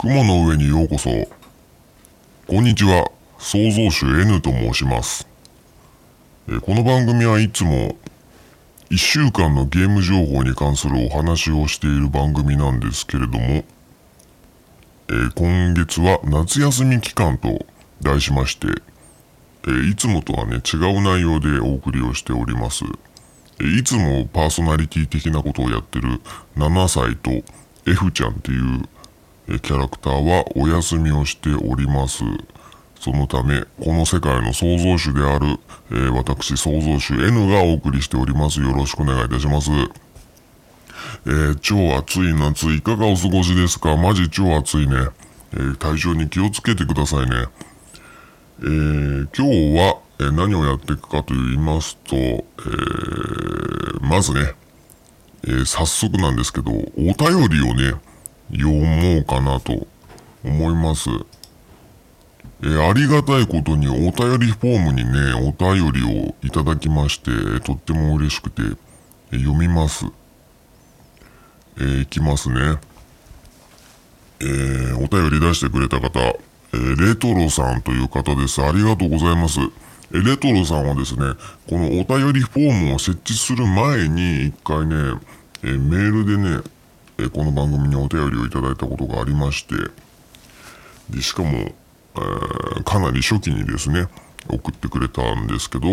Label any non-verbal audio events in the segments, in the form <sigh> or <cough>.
雲の上にようこそ。こんにちは。創造主 N と申します。えこの番組はいつも1週間のゲーム情報に関するお話をしている番組なんですけれども、え今月は夏休み期間と題しまして、えいつもとはね違う内容でお送りをしております。えいつもパーソナリティ的なことをやってる7歳と F ちゃんっていうえキャラクターはお休みをしております。そのため、この世界の創造主である、えー私、創造主 N がお送りしております。よろしくお願いいたします。えー超暑い夏、いかがお過ごしですか？マジ超暑いね。えー体調に気をつけてくださいね。えー今日は、え何をやっていくかと言いますと、えまずね、え早速なんですけど、お便りをね、読もうかなと思います。えーありがたいことにお便りフォームにね、お便りをいただきまして、とっても嬉しくて、えー読みます。えーいきますね。えお便り出してくれた方、えレトロさんという方です。ありがとうございます。えレトロさんはですね、このお便りフォームを設置する前に一回ね、えメールでね、えこの番組にお便りをいただいたことがありまして、でしかも、えーかなり初期にですね、送ってくれたんですけど、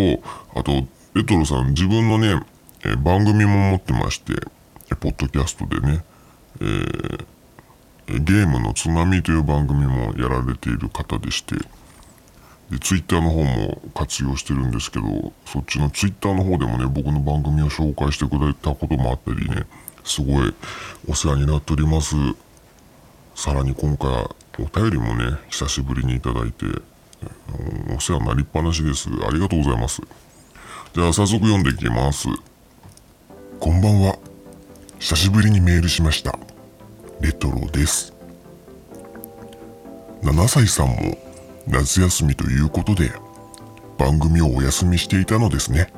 あと、レトロさん自分のね、え番組も持ってまして、えーポッドキャストでね、えーゲームのつまみという番組もやられている方でして、で、ツイッターの方も活用してるんですけど、そっちのツイッターの方でもね、僕の番組を紹介してくれたこともあったりね、すごいお世話になっております。さらに今回お便りもね、久しぶりにいただいて、お世話になりっぱなしです。ありがとうございます。じゃあ早速読んでいきます。こんばんは。久しぶりにメールしました。レトロです。7歳さんも夏休みということで番組をお休みしていたのですね。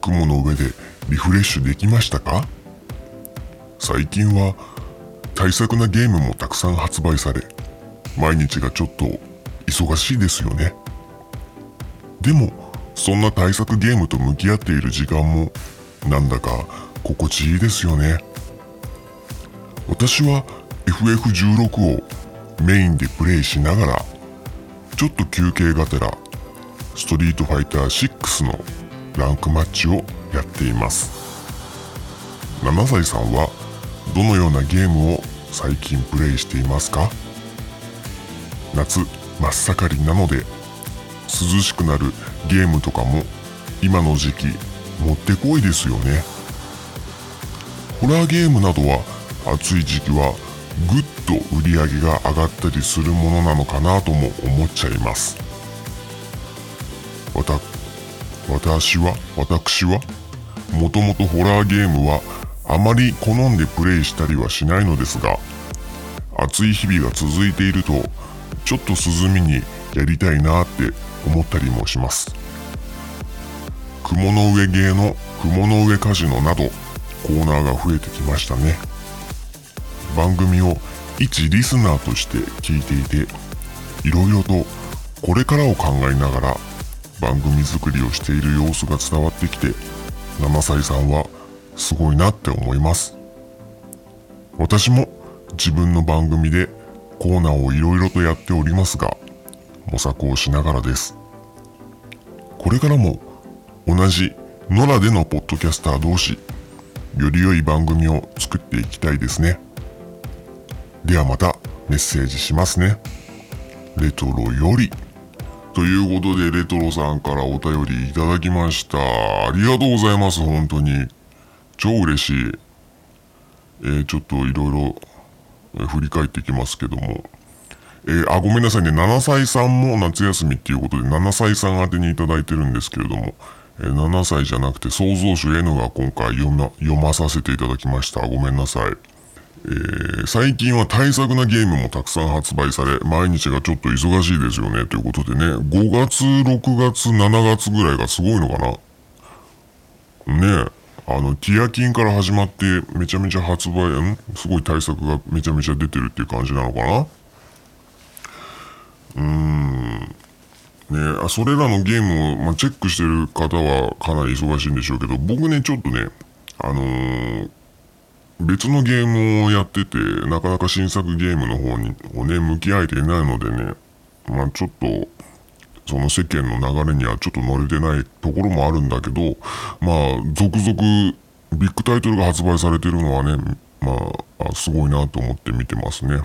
雲の上でリフレッシュできましたか？最近は対策なゲームもたくさん発売され毎日がちょっと忙しいですよね。でもそんな対策ゲームと向き合っている時間もなんだか心地いいですよね。私は FF16 をメインでプレイしながらちょっと休憩がてらストリートファイター6のランクマッチをやっています。7歳さんはどのようなゲームを最近プレイしていますか？夏真っ盛りなので涼しくなるゲームとかも今の時期もってこいですよね。ホラーゲームなどは暑い時期はぐっと売り上げが上がったりするものなのかなとも思っちゃいます。わた私は私はもともとホラーゲームはあまり好んでプレイしたりはしないのですが暑い日々が続いているとちょっと涼みにやりたいなって思ったりもします。雲の上芸の雲の上カジノなどコーナーが増えてきましたね。番組を一リスナーとして聞いていていろいろとこれからを考えながら番組作りをしている様子が伝わってきて7歳さんはすごいなって思います。私も自分の番組でコーナーをいろいろとやっておりますが模索をしながらです。これからも同じ野良でのポッドキャスター同士より良い番組を作っていきたいですね。ではまたメッセージしますね。レトロより。ということでレトロさんからお便りいただきました。ありがとうございます本当に。超嬉しいえーちょっといろいろ振り返っていきますけどもえーあ、ごめんなさいね。7歳さんも夏休みっていうことで、7歳さん宛てにいただいてるんですけれども、えー7歳じゃなくて、創造主 N が今回読ま読まさせていただきました。ごめんなさい。えー最近は対策なゲームもたくさん発売され、毎日がちょっと忙しいですよね。ということでね、5月、6月、7月ぐらいがすごいのかな。ねえ。あの、ティアキンから始まってめちゃめちゃ発売、んすごい対策がめちゃめちゃ出てるっていう感じなのかなうーん。ねあそれらのゲームを、まあ、チェックしてる方はかなり忙しいんでしょうけど、僕ね、ちょっとね、あのー別のゲームをやってて、なかなか新作ゲームの方に、をね、向き合えていないのでね、まあちょっと、その世間の流れにはちょっと乗れてないところもあるんだけど、まあ、続々、ビッグタイトルが発売されてるのはね、まあ、すごいなと思って見てますね。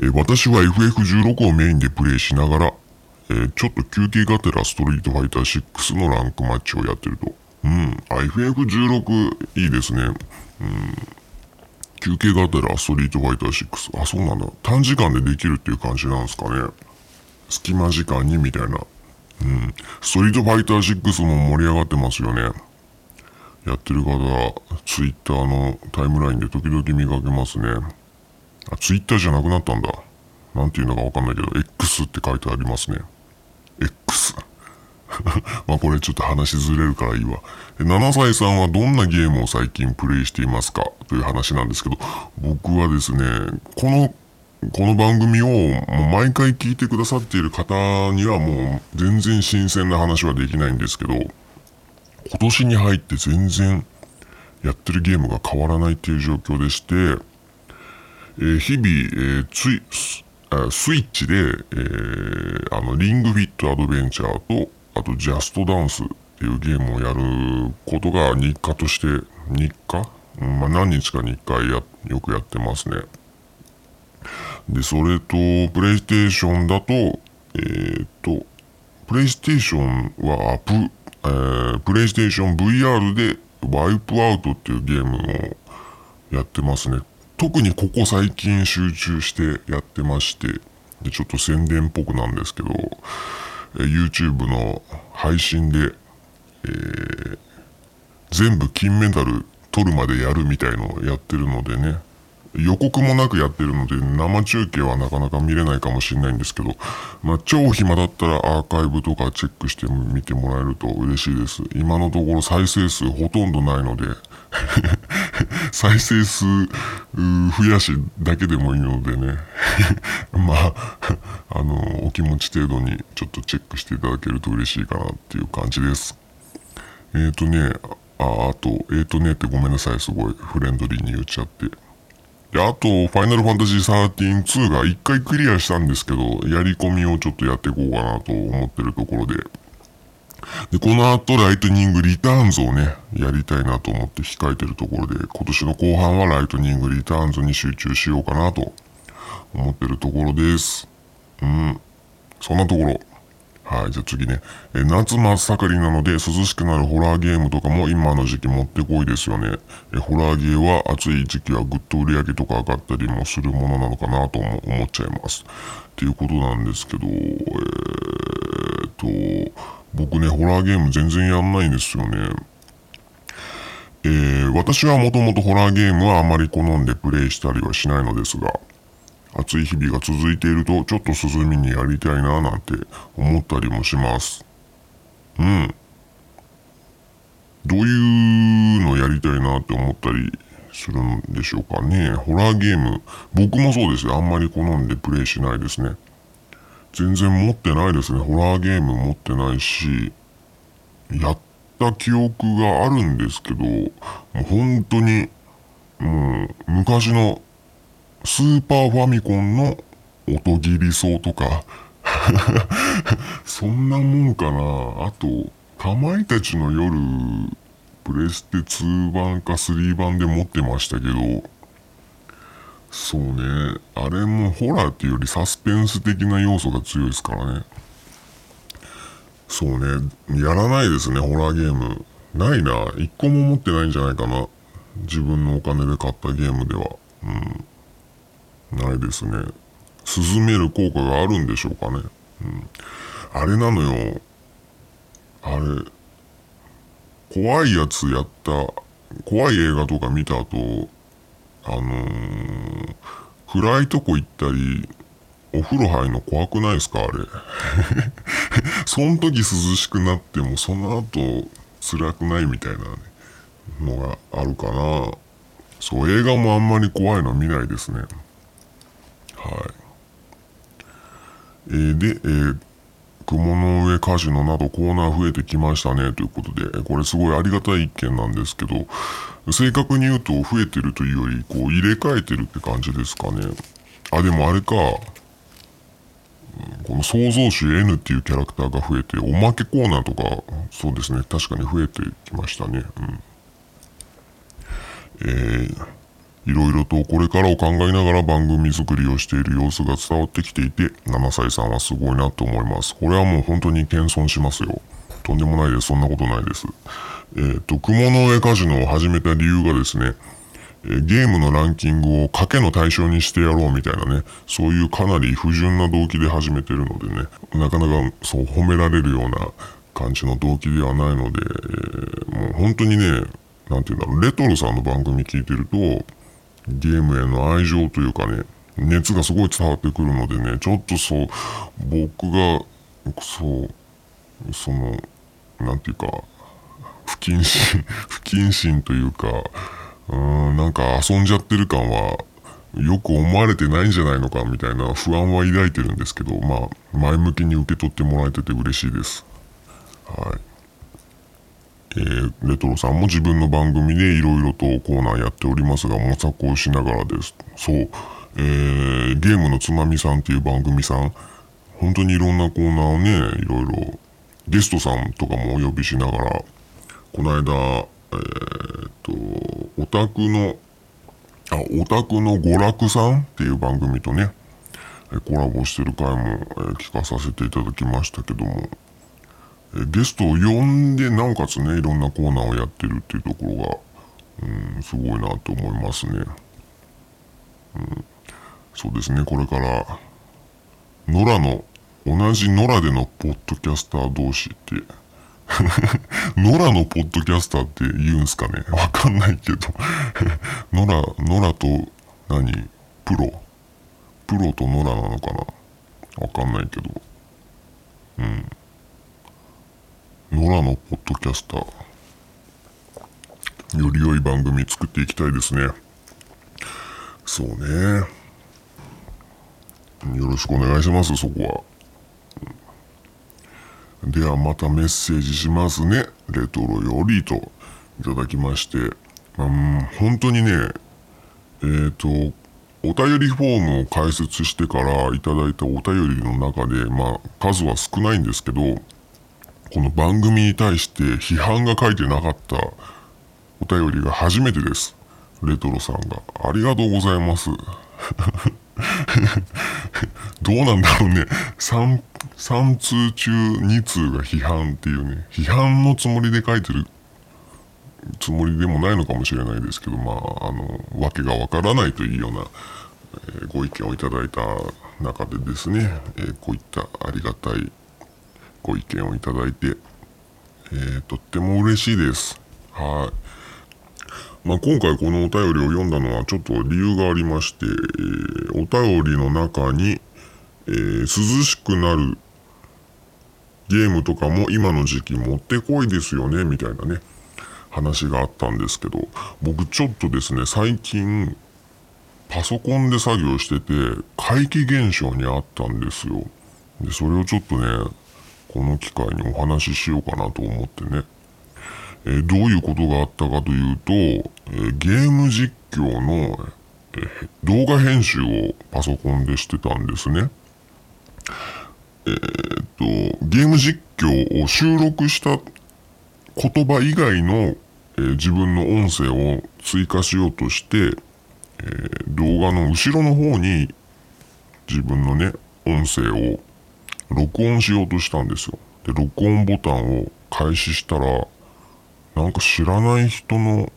え私は FF16 をメインでプレイしながら、えちょっと休憩がてらストリートファイター6のランクマッチをやってると。うん、FF16 いいですね。うん休憩がてらストリートファイター6。あ、そうなんだ。短時間でできるっていう感じなんですかね。隙間時間にみたいな。うん。ストリートファイター6も盛り上がってますよね。やってる方は、ツイッターのタイムラインで時々見かけますね。あ、ツイッターじゃなくなったんだ。なんていうのかわかんないけど、X って書いてありますね。X。<laughs> まあこれちょっと話ずれるからいいわ。7歳さんはどんなゲームを最近プレイしていますか？という話なんですけど、僕はですね、この、この番組をもう毎回聞いてくださっている方にはもう全然新鮮な話はできないんですけど、今年に入って全然やってるゲームが変わらないっていう状況でして、えー日々、えーついススイッチで、えーあの、リングフィットアドベンチャーと、あと、ジャストダンスっていうゲームをやることが日課として、日課、まあ、何日かに一回や、よくやってますね。で、それと、プレイステーションだと、えーっと、プレイステーションはアプ、えープレイステーション VR でワイプアウトっていうゲームをやってますね。特にここ最近集中してやってまして、でちょっと宣伝っぽくなんですけど、え YouTube の配信で、えー全部金メダル取るまでやるみたいのをやってるのでね、予告もなくやってるので生中継はなかなか見れないかもしれないんですけど、まあ、超暇だったらアーカイブとかチェックしてみてもらえると嬉しいです。今のところ再生数ほとんどないので、<laughs> 再生数増やしだけでもいいのでね、<laughs> まあ、あの、お気持ち程度にちょっとチェックしていただけると嬉しいかなっていう感じです。えーとね、あ、あと、えーとねってごめんなさい、すごいフレンドリーに言っちゃって。で、あと、ファイナルファンタジー13 2が一回クリアしたんですけど、やり込みをちょっとやっていこうかなと思ってるところで。で、この後、ライトニングリターンズをね、やりたいなと思って控えてるところで、今年の後半はライトニングリターンズに集中しようかなと思ってるところです。うん。そんなところ。はい、じゃあ次ね。え夏真っ盛りなので涼しくなるホラーゲームとかも今の時期もってこいですよね。えホラーゲーは暑い時期はぐっと売り上げとか上がったりもするものなのかなとも思っちゃいます。っていうことなんですけど、えーっと、僕ね、ホラーゲーム全然やんないんですよね。えー私はもともとホラーゲームはあまり好んでプレイしたりはしないのですが、暑い日々が続いていると、ちょっと涼みにやりたいななんて思ったりもします。うん。どういうのやりたいなって思ったりするんでしょうかね。ホラーゲーム、僕もそうですよ。あんまり好んでプレイしないですね。全然持ってないですね。ホラーゲーム持ってないし、やった記憶があるんですけど、もう本当に、もう昔のスーパーファミコンの音切りそうとか、<laughs> そんなもんかな。あと、かまいたちの夜、プレステ2版か3版で持ってましたけど、そうね、あれもホラーっていうよりサスペンス的な要素が強いですからね。そうね、やらないですね、ホラーゲーム。ないな。一個も持ってないんじゃないかな。自分のお金で買ったゲームでは。うん。ないですね。進める効果があるんでしょうかね。うん。あれなのよ。あれ、怖いやつやった、怖い映画とか見た後、あのー暗いとこ行ったり、お風呂入るの怖くないですか？あれ。<laughs> その時涼しくなっても、その後辛くないみたいな。のがあるかなそう映画もあんまり怖いの見ないですねはいえー、で、えー、雲の上カジノなどコーナー増えてきましたねということで、これすごいありがたい一件なんですけど、正確に言うと増えてるというより、こう入れ替えてるって感じですかね。あ、でもあれか、この創造主 N っていうキャラクターが増えて、おまけコーナーとか、そうですね、確かに増えてきましたね。うん。えー、いろいろとこれからを考えながら番組作りをしている様子が伝わってきていて、7歳さんはすごいなと思います。これはもう本当に謙遜しますよ。とんでもないです。そんなことないです。えっ、ー、と、雲の上カジノを始めた理由がですね、ゲームのランキングを賭けの対象にしてやろうみたいなね、そういうかなり不純な動機で始めてるのでね、なかなかそう褒められるような感じの動機ではないので、えー、もう本当にね、なんて言うんだろう、レトロさんの番組聞いてると、ゲームへの愛情というかね、熱がすごい伝わってくるのでね、ちょっとそう、僕が、そう、その、なんていうか、不謹慎、<laughs> 不謹慎というか、うん、なんか遊んじゃってる感は、よく思われてないんじゃないのかみたいな不安は抱いてるんですけど、まあ、前向きに受け取ってもらえてて嬉しいです。はい。えー、レトロさんも自分の番組でいろいろとコーナーやっておりますが、模索をしながらです。そう、えー、ゲームのつまみさんっていう番組さん、本当にいろんなコーナーをね、いろいろゲストさんとかもお呼びしながら、この間、えー、っと、オタクの、あ、オタクの娯楽さんっていう番組とね、コラボしてる回も、え聞かさせていただきましたけども、ゲストを呼んで、なおかつね、いろんなコーナーをやってるっていうところが、うん、すごいなと思いますね。うん、そうですね、これから、野良の、同じ野良でのポッドキャスター同士って、<laughs> 野良のポッドキャスターって言うんすかね？わかんないけど <laughs> 野良、野良と何？プロ？プロと野良なのかな？わかんないけど。うん。野良のポッドキャスター。より良い番組作っていきたいですね。そうね。よろしくお願いします、そこは。ではまたメッセージしますね。レトロよりといただきまして。うん、本当にね、えっ、ー、と、お便りフォームを開設してからいただいたお便りの中で、まあ、数は少ないんですけど、この番組に対して批判が書いてなかったお便りが初めてです。レトロさんが。ありがとうございます。<laughs> どうなんだろうね。3、3通中2通が批判っていうね。批判のつもりで書いてるつもりでもないのかもしれないですけど、まあ、あの、わけがわからないというような、えー、ご意見をいただいた中でですね、えー、こういったありがたいご意見をいただいて、えー、とっても嬉しいです。はい。まあ、今回このお便りを読んだのはちょっと理由がありまして、えー、お便りの中に、えー、涼しくなるゲームとかも今の時期もってこいですよね、みたいなね、話があったんですけど、僕ちょっとですね、最近、パソコンで作業してて、怪奇現象にあったんですよ。で、それをちょっとね、この機会にお話ししようかなと思ってね。えー、どういうことがあったかというと、えー、ゲーム実況の、えー、動画編集をパソコンでしてたんですね。えっと、ゲーム実況を収録した言葉以外の、え自分の音声を追加しようとして、え動画の後ろの方に自分のね、音声を録音しようとしたんですよ。で、録音ボタンを開始したら、なんか知らない人の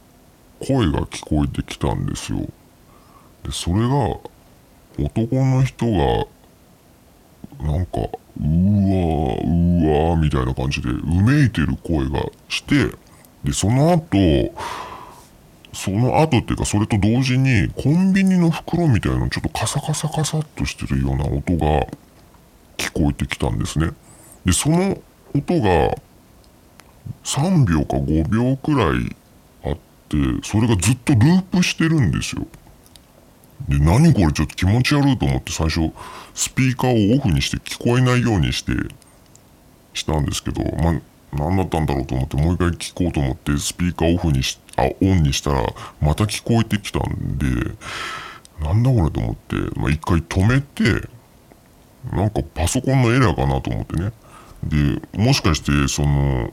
声が聞こえてきたんですよ。で、それが、男の人が、なんか、うわー、うわーみたいな感じで、うめいてる声がして、で、その後、その後っていうか、それと同時に、コンビニの袋みたいなちょっとカサカサカサっとしてるような音が、聞こえてきたんですね。で、その音が3秒か5秒くらいあってそれがずっとループしてるんですよで何これちょっと気持ち悪いと思って最初スピーカーをオフにして聞こえないようにしてしたんですけどまあ何だったんだろうと思ってもう一回聞こうと思ってスピーカーオフにしあオンにしたらまた聞こえてきたんでなんだこれと思って、まあ、一回止めてなんかパソコンのエラーかなと思ってねでもしかしてその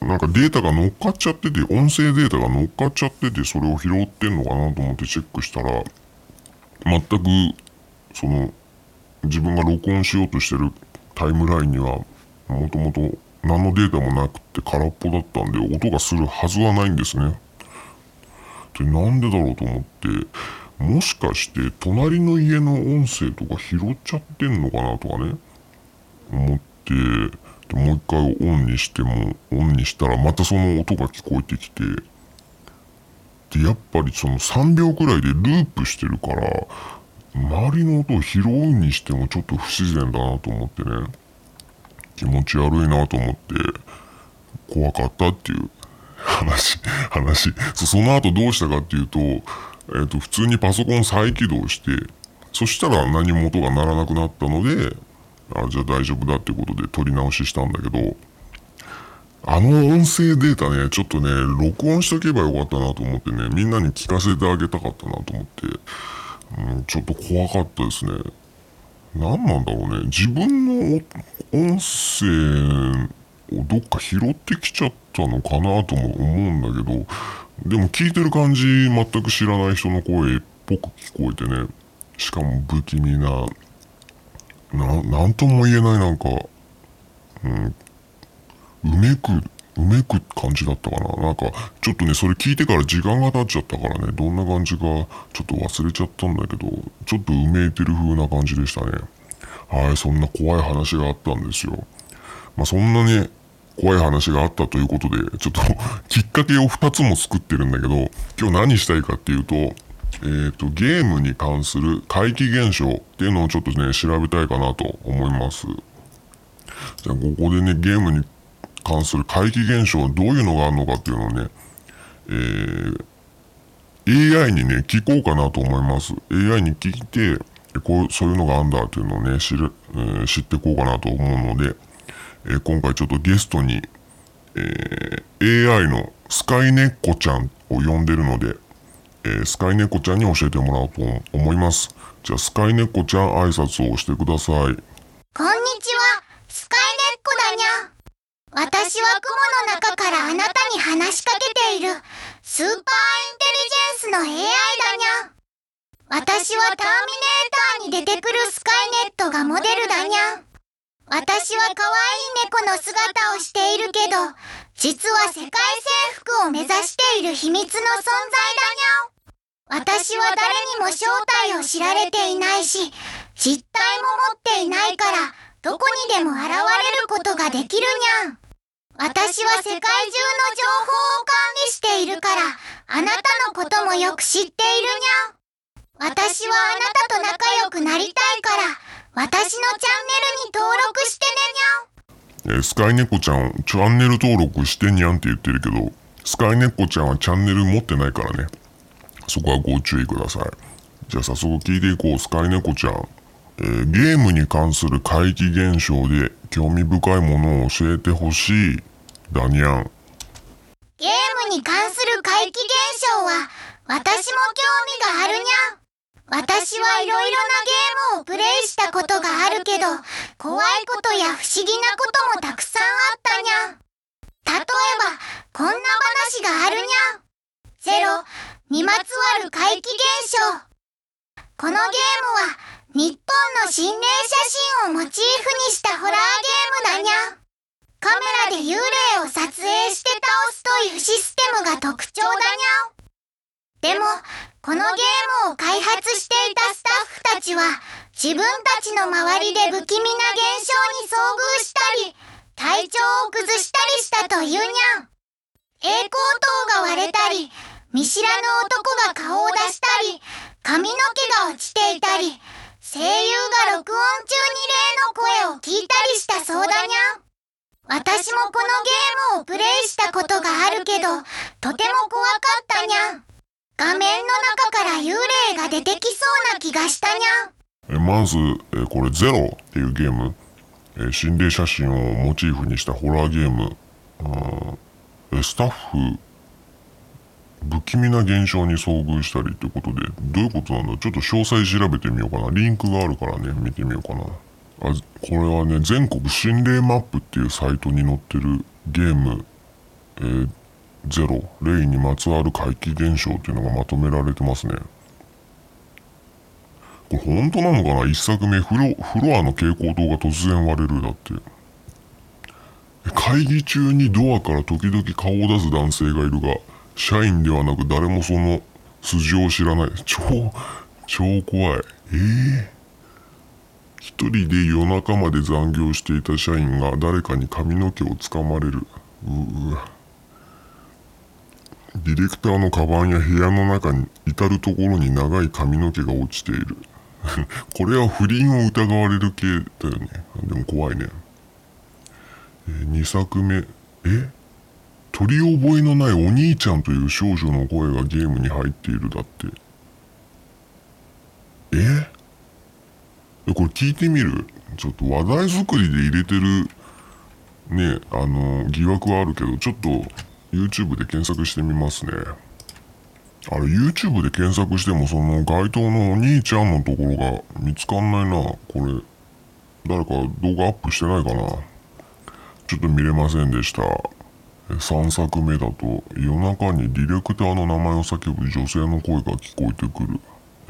なんかデータが乗っかっちゃってて音声データが乗っかっちゃっててそれを拾ってんのかなと思ってチェックしたら全くその自分が録音しようとしてるタイムラインにはもともと何のデータもなくて空っぽだったんで音がするはずはないんですね。でなんでだろうと思ってもしかして隣の家の音声とか拾っちゃってんのかなとかね。思ってでもう一回オンにしてもオンにしたらまたその音が聞こえてきて。でやっぱりその3秒くらいでループしてるから周りの音を拾うにしてもちょっと不自然だなと思ってね。気持ち悪いなと思って怖かったっていう話話。そその後どうしたかっていうと,、えー、と普通にパソコン再起動してそしたら何も音が鳴らなくなったのであじゃあ大丈夫だってことで撮り直ししたんだけどあの音声データねちょっとね録音しとけばよかったなと思ってねみんなに聞かせてあげたかったなと思って、うん、ちょっと怖かったですね。何なんだろうね。自分の音声どっか拾ってきちゃったのかなとも思うんだけどでも聞いてる感じ全く知らない人の声っぽく聞こえてね。しかも不気味なななんとも言えないなんか、うん、うめくうめく感じだったかな。なんかちょっとねそれ聞いてから時間が経っちゃったからね。どんな感じかちょっと忘れちゃったんだけどちょっとうめいてる風な感じでしたね。はいそんな怖い話があったんですよ。まあそんなね怖い話があったということでちょっと <laughs> きっかけを2つも作ってるんだけど今日何したいかっていうとえっ、ー、とゲームに関する怪奇現象っていうのをちょっとね調べたいかなと思います。じゃあここでねゲームに関する怪奇現象はどういうのがあるのかっていうのをね、えー、AI にね聞こうかなと思います。AI に聞いてこうそういうのがあるんだっていうのをね知る、えー、知ってこうかなと思うので、え、今回ちょっとゲストに、えー、AI のスカイネッコちゃんを呼んでるので、えー、スカイネッコちゃんに教えてもらおうと思います。じゃあスカイネッコちゃん挨拶をしてください。こんにちは。スカイネッコだにゃ私は雲の中からあなたに話しかけている。スーパーインテリジェンスの AI だにゃ私はターミネーターに出てくるスカイネットがモデルだにゃ私は可愛い猫の姿をしているけど実は世界征服を目指している秘密の存在だにゃ私は誰にも正体を知られていないし実体も持っていないからどこにでも現れることができるにゃん私は世界中の情報を管理しているから、あなたのこともよく知っているにゃん。私はあなたと仲良くなりたいから、私のチャンネルに登録。スカイネコちゃん、チャンネル登録してにゃんって言ってるけど、スカイネコちゃんはチャンネル持ってないからね。そこはご注意ください。じゃあ早速聞いていこう、スカイネコちゃん。えー、ゲームに関する怪奇現象で興味深いものを教えてほしい。だにゃん。ゲームに関する怪奇現象は私も興味があるにゃん。私はいろいろなゲームをプレイしたことがあるけど、怖いことや不思議なこともたくさんあったにゃ。例えば、こんな話があるにゃん。ゼロにまつわる怪奇現象。このゲームは日本の心霊写真をモチーフにしたホラーゲームだにゃ。カメラで幽霊を撮影して倒すというシステムが特徴だにゃ。でも、このゲームを開発していたスタッフたちは、自分たちの周りで不気味な現象に遭遇したり、体調を崩したりしたというにゃん。蛍光灯が割れたり、見知らぬ男が顔を出したり、髪の毛が落ちていたり、声優が録音中に霊の声を聞いたりしたそうだにゃん。私もこのゲームをプレイしたことがあるけど、とても怖かったにゃん。画面の中から幽霊が出てきそうな気がしたにゃ。えまず、えこれ「ゼロっていうゲーム、え心霊写真をモチーフにしたホラーゲーム。うんスタッフ不気味な現象に遭遇したりってことで。どういうことなんだ？ちょっと詳細調べてみようかな。リンクがあるからね見てみようかな。あこれはね全国心霊マップっていうサイトに載ってるゲーム、えーゼロ。霊にまつわる怪奇現象っていうのがまとめられてますね。これ本当なのかな？一作目フロフロアの蛍光灯が突然割れるだって。会議中にドアから時々顔を出す男性がいるが社員ではなく誰もその素性を知らない。超超怖い。ええ一人で夜中まで残業していた社員が誰かに髪の毛をつかまれる。ううわ。ディレクターのカバンや部屋の中に至る所に長い髪の毛が落ちている。<laughs> これは不倫を疑われる系だよね。でも怖いね、え2作目。え？取り覚えのないお兄ちゃんという少女の声がゲームに入っているだって。えこれ聞いてみる？ちょっと話題作りで入れてるねあの疑惑はあるけどちょっと YouTube で検索してみますね。あれ YouTube で検索してもその該当のお兄ちゃんのところが見つかんないな。これ誰か動画アップしてないかな。ちょっと見れませんでした。3作目だと夜中にディレクターの名前を叫ぶ女性の声が聞こえてくる、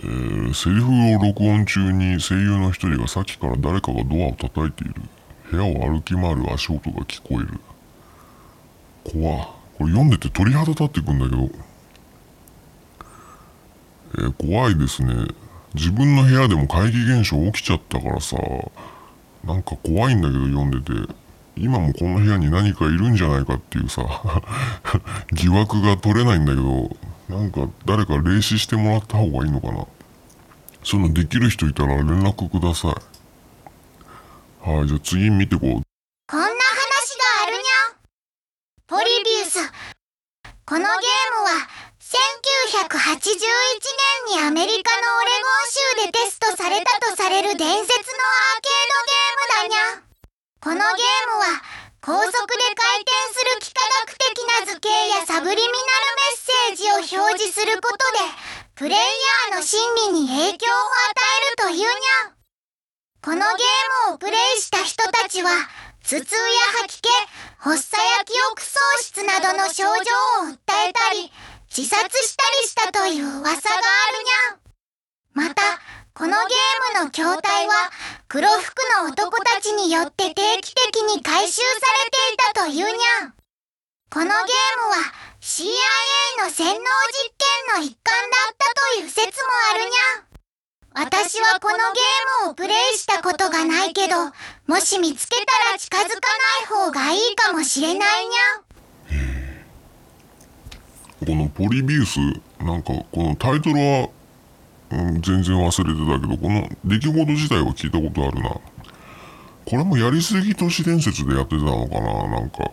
えー、セリフを録音中に声優の一人がさっきから誰かがドアを叩いている。部屋を歩き回る足音が聞こえる。怖っ。これ読んでて鳥肌立ってくんだけど。えー怖いですね。自分の部屋でも怪奇現象起きちゃったからさ。なんか怖いんだけど読んでて。今もこの部屋に何かいるんじゃないかっていうさ。<laughs> 疑惑が取れないんだけど。なんか誰か霊視してもらった方がいいのかな。そういうのできる人いたら連絡ください。はいじゃあ次見てこうこんな話があるにゃん。ポリビウス。このゲームは、1981年にアメリカのオレゴン州でテストされたとされる伝説のアーケードゲームだにゃ。このゲームは、高速で回転する幾何学的な図形やサブリミナルメッセージを表示することで、プレイヤーの心理に影響を与えるというにゃ。このゲームをプレイした人たちは、頭痛や吐き気、発作や記憶喪失などの症状を訴えたり、自殺したりしたという噂があるにゃん。また、このゲームの筐体は、黒服の男たちによって定期的に回収されていたというにゃん。このゲームは CIA の洗脳実験の一環だったという説もあるにゃん。私はこのゲームをプレイしたことがないけど、もし見つけたら近づかない方がいいかもしれないにゃ。このポリビウスなんかこのタイトルは、うん、全然忘れてたけどこの出来事自体は聞いたことあるな。これもやりすぎ都市伝説でやってたのかななんか。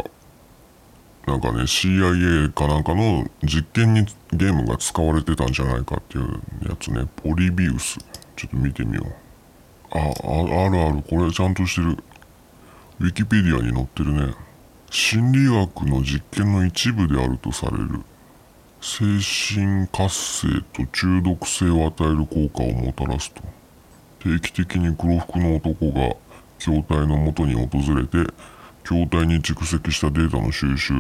なんかね CIA かなんかの実験にゲームが使われてたんじゃないかっていうやつねポリビウス。ちょっと見てみよう。あああるある。これちゃんとしてる。ウィキペディアに載ってるね。心理学の実験の一部であるとされる。精神活性と中毒性を与える効果をもたらすと。定期的に黒服の男が筐体の元に訪れて筐体に蓄積したデータの収集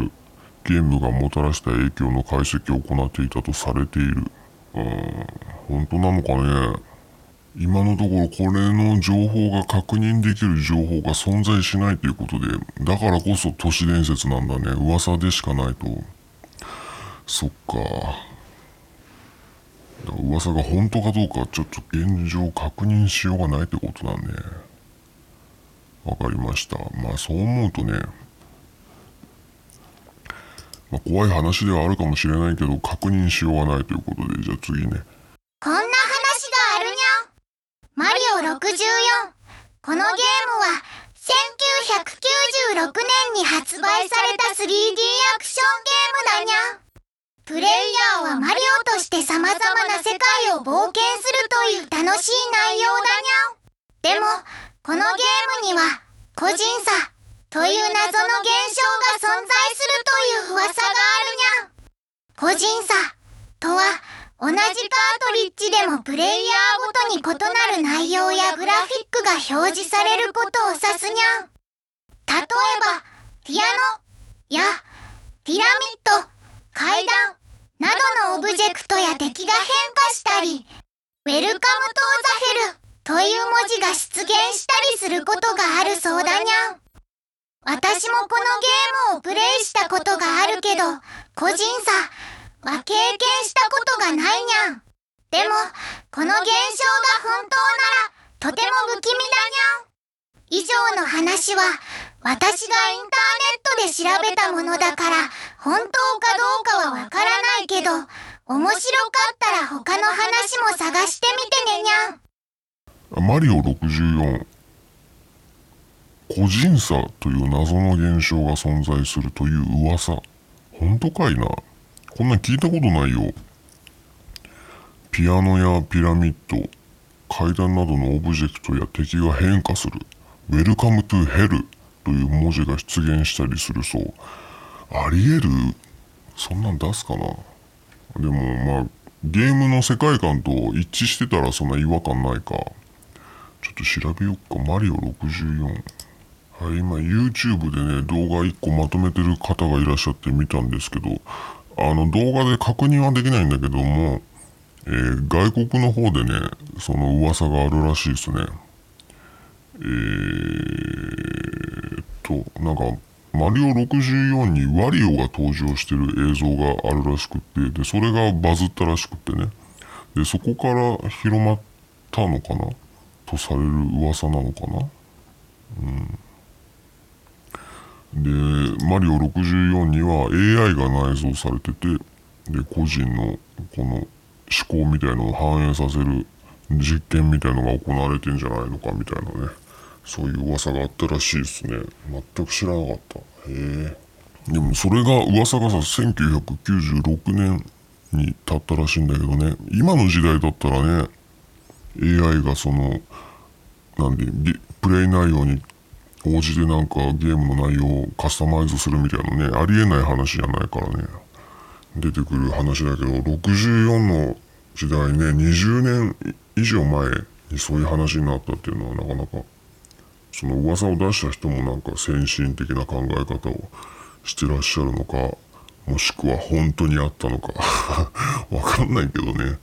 ゲームがもたらした影響の解析を行っていたとされている。うーん本当なのかね。今のところこれの情報が確認できる情報が存在しないということでだからこそ都市伝説なんだね。噂でしかないと。そっか。噂が本当かどうかちょっと現状確認しようがないってことだね。わかりました。まあそう思うとねまあ、怖い話ではあるかもしれないけど確認しようがないということでじゃあ次ね。こんな話があるにゃん。マリオ64。このゲームは1996年に発売された 3D アクションゲームだにゃ。プレイヤーはマリオとして様々な世界を冒険するという楽しい内容だにゃ。でも、このゲームには、個人差という謎の現象が存在するという噂があるにゃ。個人差とは、同じカートリッジでもプレイヤーごとに異なる内容やグラフィックが表示されることを指すにゃん。例えば、ピアノやピラミッド、階段などのオブジェクトや敵が変化したり、 Welcome to the Hell という文字が出現したりすることがあるそうだにゃん。私もこのゲームをプレイしたことがあるけど、個人差は経験したことがないにゃん。でも、この現象が本当なら、とても不気味だにゃん。以上の話は、私がインターネットで調べたものだから、本当かどうかはわからないけど、面白かったら他の話も探してみてねにゃん。マリオ64個人差という謎の現象が存在するという噂本当かいな？こんなん聞いたことないよ。ピアノやピラミッド、階段などのオブジェクトや敵が変化する。 Welcome to Hell という文字が出現したりするそう。あり得る？そんなん出すかな？でもまあ、ゲームの世界観と一致してたらそんな違和感ないか。ちょっと調べよっか。マリオ64。はい、今 YouTube でね、動画1個まとめてる方がいらっしゃって見たんですけど、あの動画で確認はできないんだけども、えー、外国の方でね、その噂があるらしいですね。えー、と、なんか、マリオ64にワリオが登場してる映像があるらしくて、で、それがバズったらしくてね。で、そこから広まったのかな？とされる噂なのかな？うん。で、マリオ64には AI が内蔵されてて、で、個人のこの思考みたいのを反映させる実験みたいのが行われてんじゃないのかみたいなね、そういう噂があったらしいですね。全く知らなかった。へえ。でもそれが噂がさ、1996年に経ったらしいんだけどね、今の時代だったらね、AI がその、なんで、プレイ内容に応じてなんかゲームの内容をカスタマイズするみたいなね、ありえない話じゃないからね、出てくる話だけど、64の時代ね、20年以上前にそういう話になったっていうのはなかなか、その噂を出した人もなんか先進的な考え方をしてらっしゃるのか、もしくは本当にあったのか <laughs> わかんないけどね。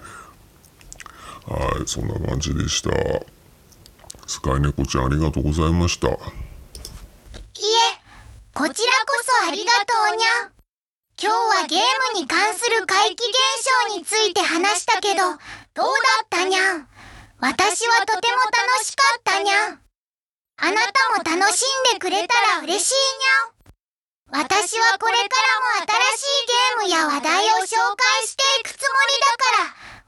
はい、そんな感じでした。スカイネコちゃんありがとうございました。いえ、こちらこそありがとうにゃ。今日はゲームに関する怪奇現象について話したけど、どうだったにゃん？私はとても楽しかったにゃん。あなたも楽しんでくれたら嬉しいにゃん。私はこれからも新しいゲームや話題を紹介していくつもり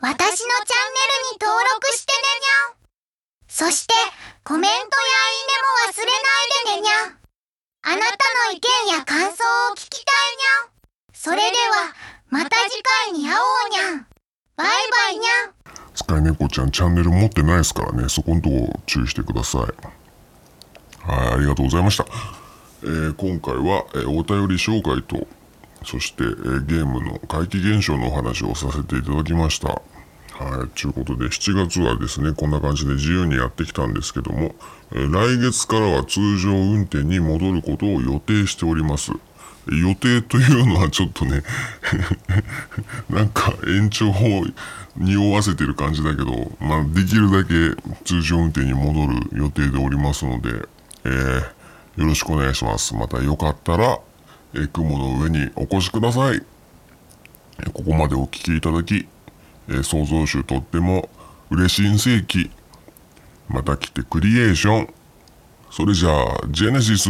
だから、私のチャンネルに登録してねにゃん。そして、コメントやいいねも忘れないでねにゃん。あなたの意見や感想を聞きたいにゃん。それでは、また次回に会おうにゃん。バイバイにゃん。スカイネコちゃんチャンネル持ってないですからね、そこんとこ注意してください。はい、ありがとうございました。えー、今回は、えー、お便り紹介と、そして、えー、ゲームの怪奇現象のお話をさせていただきました。はい。ということで、7月はですね、こんな感じで自由にやってきたんですけども、えー、来月からは通常運転に戻ることを予定しております。予定というのはちょっとね <laughs> なんか延長を匂わせてる感じだけど、まあ、できるだけ通常運転に戻る予定でおりますので、えー、よろしくお願いします。またよかったら、えー、雲の上にお越しください。ここまでお聞きいただき、えー、創造主とっても嬉しいん世紀。また来てクリエーション。それじゃあ、ジェネシス